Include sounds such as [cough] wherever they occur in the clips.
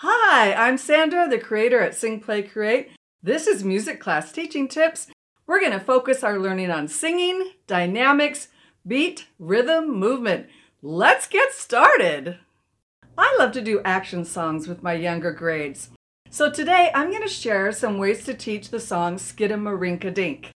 Hi, I'm Sandra, the creator at Sing Play Create. This is Music Class Teaching Tips. We're going to focus our learning on singing, dynamics, beat, rhythm, movement. Let's get started. I love to do action songs with my younger grades. So today I'm going to share some ways to teach the song Skidamarink Dink.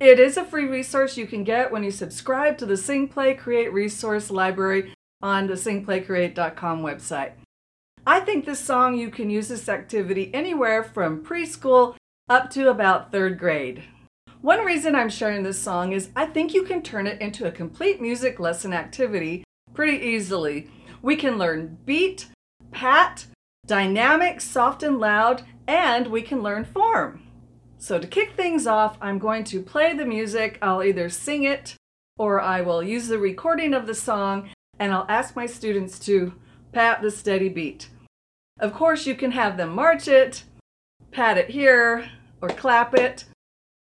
It is a free resource you can get when you subscribe to the Sing Play Create resource library on the singplaycreate.com website. I think this song you can use this activity anywhere from preschool up to about third grade. One reason I'm sharing this song is I think you can turn it into a complete music lesson activity pretty easily. We can learn beat, pat, dynamic, soft and loud, and we can learn form. So to kick things off, I'm going to play the music. I'll either sing it or I will use the recording of the song and I'll ask my students to pat the steady beat. Of course, you can have them march it, pat it here, or clap it,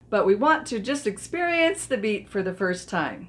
but we want to just experience the beat for the first time.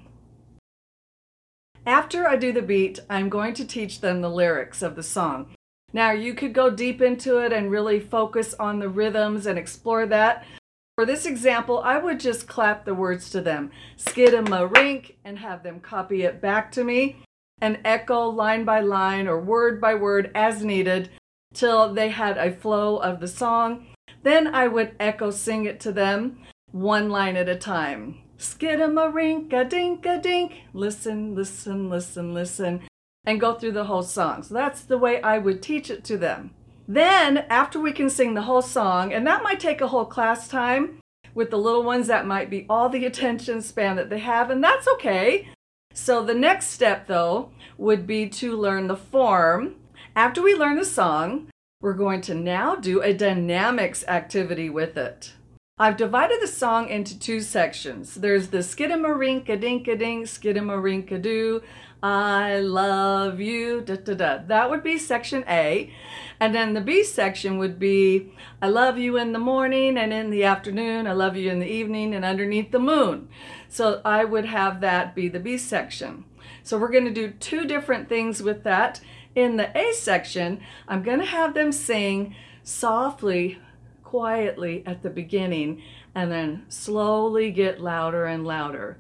After I do the beat, I'm going to teach them the lyrics of the song. Now, you could go deep into it and really focus on the rhythms and explore that. For this example, I would just clap the words to them, skid a rink, and have them copy it back to me and echo line by line or word by word as needed till they had a flow of the song. Then I would echo sing it to them one line at a time. Skidamarinka dinka dink. Listen, listen, listen, listen, and go through the whole song. So that's the way I would teach it to them. Then, after we can sing the whole song, and that might take a whole class time with the little ones, that might be all the attention span that they have, and that's okay. So, the next step, though, would be to learn the form. After we learn the song, we're going to now do a dynamics activity with it. I've divided the song into two sections. There's the skidamarink dink a dink, skidamarink I love you, da da da. That would be section A. And then the B section would be I love you in the morning and in the afternoon, I love you in the evening and underneath the moon. So I would have that be the B section. So we're going to do two different things with that. In the A section, I'm going to have them sing softly quietly at the beginning and then slowly get louder and louder.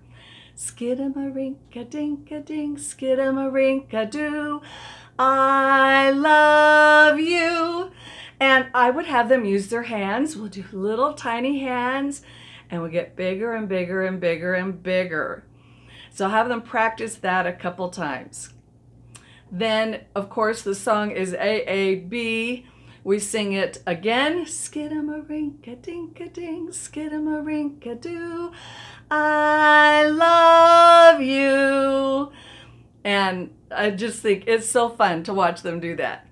Skidamarink dink a dink, skidamarink doo. I love you. And I would have them use their hands. We'll do little tiny hands and we'll get bigger and bigger and bigger and bigger. So I'll have them practice that a couple times. Then, of course, the song is AAB we sing it again. Skidamarink dink a ding, skidamarink doo. I love you. And I just think it's so fun to watch them do that.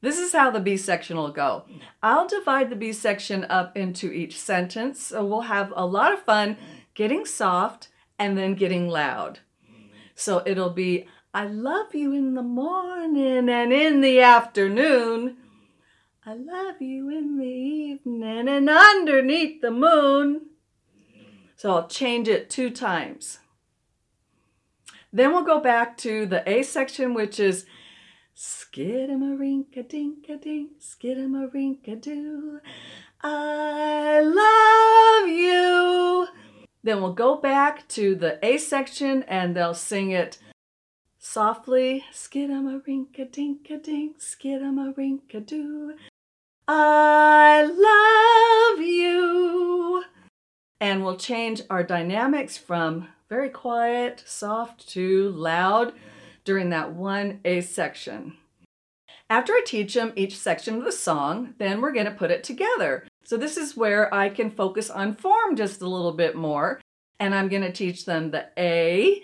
This is how the B section will go. I'll divide the B section up into each sentence, so we'll have a lot of fun getting soft and then getting loud. So it'll be I love you in the morning and in the afternoon. I love you in the evening and underneath the moon. So I'll change it two times. Then we'll go back to the A section, which is skidamarink a dink a dink, skidamarink a doo. I love you. Then we'll go back to the A section and they'll sing it Softly, skidamarink a rink a dink a dink, skidamarink a doo. I love you. And we'll change our dynamics from very quiet, soft to loud during that one A section. After I teach them each section of the song, then we're going to put it together. So this is where I can focus on form just a little bit more. And I'm going to teach them the A,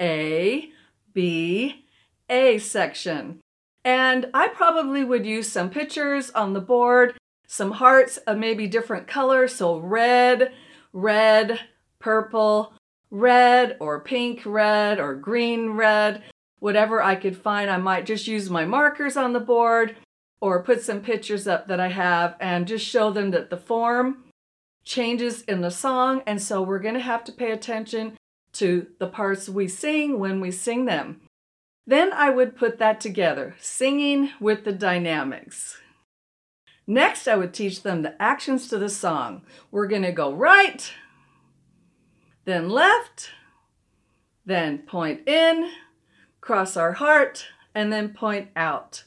A, B, A section. And I probably would use some pictures on the board, some hearts of maybe different colors. So red, red, purple, red, or pink red, or green red, whatever I could find. I might just use my markers on the board or put some pictures up that I have and just show them that the form changes in the song. And so we're going to have to pay attention to the parts we sing when we sing them. Then I would put that together, singing with the dynamics. Next, I would teach them the actions to the song. We're going to go right, then left, then point in, cross our heart, and then point out.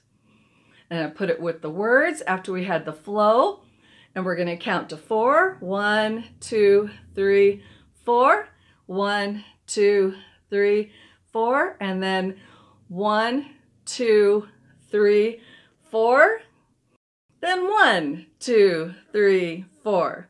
And I put it with the words after we had the flow. And we're going to count to four. One, two, three, four. One, two, three, four. And then one, two, three, four. Then one, two, three, four.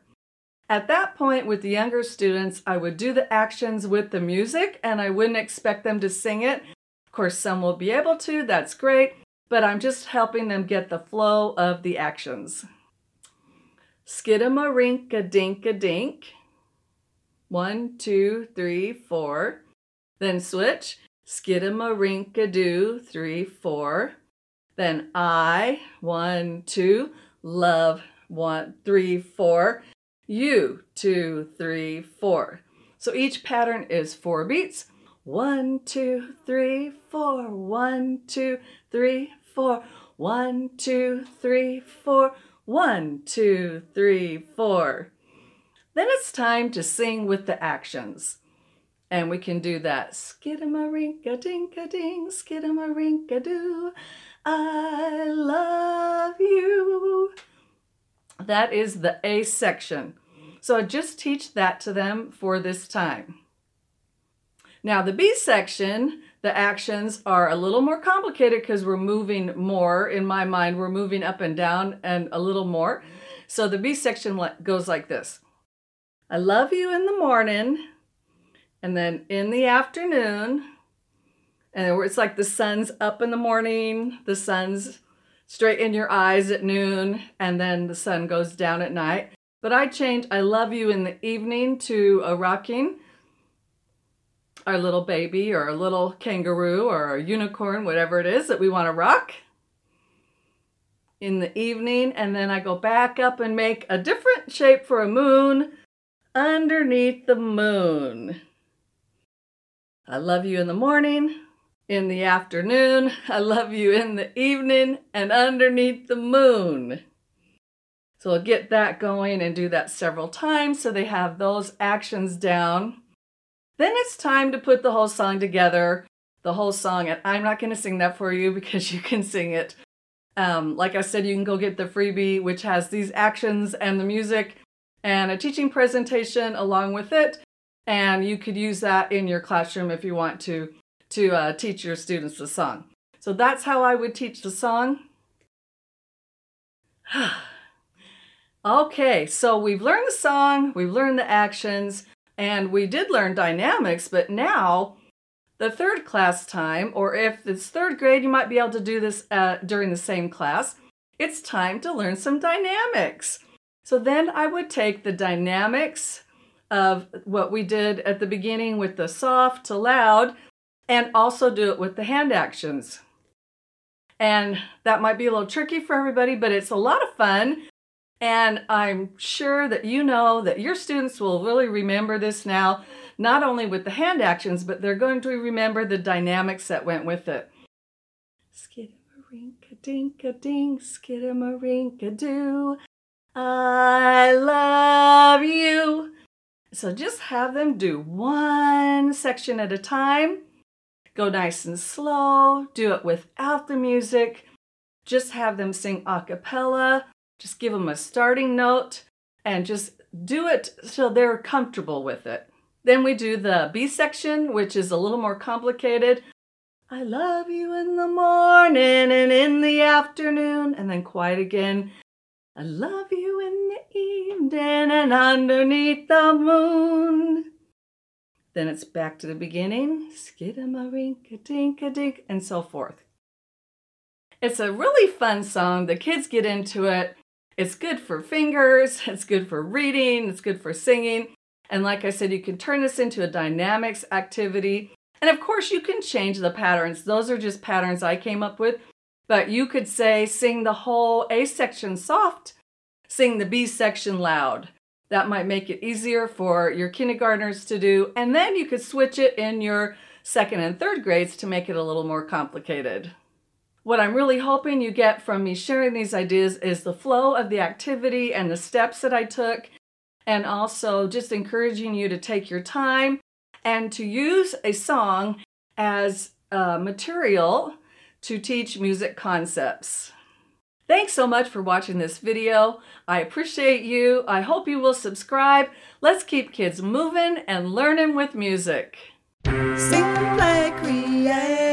At that point, with the younger students, I would do the actions with the music and I wouldn't expect them to sing it. Of course, some will be able to, that's great, but I'm just helping them get the flow of the actions. Skidamarink dink a dink. One, two, three, four. Then switch. Skidamarink a three, four. Then I, one, two. Love, one, three, four. You, two, three, four. So each pattern is four beats. One, two, three, four. One, two, three, four. One, two, three, four. One, two, three, four. Then it's time to sing with the actions. And we can do that. Skidamarink dink a ding, skidamarink doo. I love you. That is the A section. So I just teach that to them for this time. Now the B section, the actions are a little more complicated because we're moving more. In my mind, we're moving up and down and a little more. So the B section goes like this. I love you in the morning and then in the afternoon and it's like the sun's up in the morning, the sun's straight in your eyes at noon, and then the sun goes down at night. But I change I love you in the evening to a rocking our little baby or a little kangaroo or a unicorn, whatever it is that we want to rock in the evening. And then I go back up and make a different shape for a moon underneath the moon. I love you in the morning, in the afternoon. I love you in the evening and underneath the moon. So I'll get that going and do that several times so they have those actions down. Then it's time to put the whole song together, the whole song. And I'm not going to sing that for you [laughs] because you can sing it. Um, like I said, you can go get the freebie, which has these actions and the music and a teaching presentation along with it. And you could use that in your classroom if you want to to uh, teach your students the song. So that's how I would teach the song. [sighs] okay, so we've learned the song, we've learned the actions, and we did learn dynamics, but now the third class time, or if it's third grade, you might be able to do this uh, during the same class. It's time to learn some dynamics. So then I would take the dynamics of what we did at the beginning with the soft to loud and also do it with the hand actions. And that might be a little tricky for everybody, but it's a lot of fun and I'm sure that you know that your students will really remember this now, not only with the hand actions, but they're going to remember the dynamics that went with it. Skidamarink-a-dink-a-ding, skidamarink-a-doo. I love you. So just have them do one section at a time. Go nice and slow. Do it without the music. Just have them sing a cappella just give them a starting note and just do it so they're comfortable with it. Then we do the B section, which is a little more complicated. I love you in the morning and in the afternoon, and then quiet again. I love you in the evening and underneath the moon. Then it's back to the beginning, skidamarink dink a dink, and so forth. It's a really fun song. The kids get into it. It's good for fingers, [laughs] it's good for reading, it's good for singing. And like I said, you can turn this into a dynamics activity. And of course, you can change the patterns. Those are just patterns I came up with. But you could say, sing the whole A section soft, sing the B section loud. That might make it easier for your kindergartners to do. And then you could switch it in your second and third grades to make it a little more complicated. What I'm really hoping you get from me sharing these ideas is the flow of the activity and the steps that I took, and also just encouraging you to take your time and to use a song as uh, material to teach music concepts. Thanks so much for watching this video. I appreciate you. I hope you will subscribe. Let's keep kids moving and learning with music. Sing, play, create.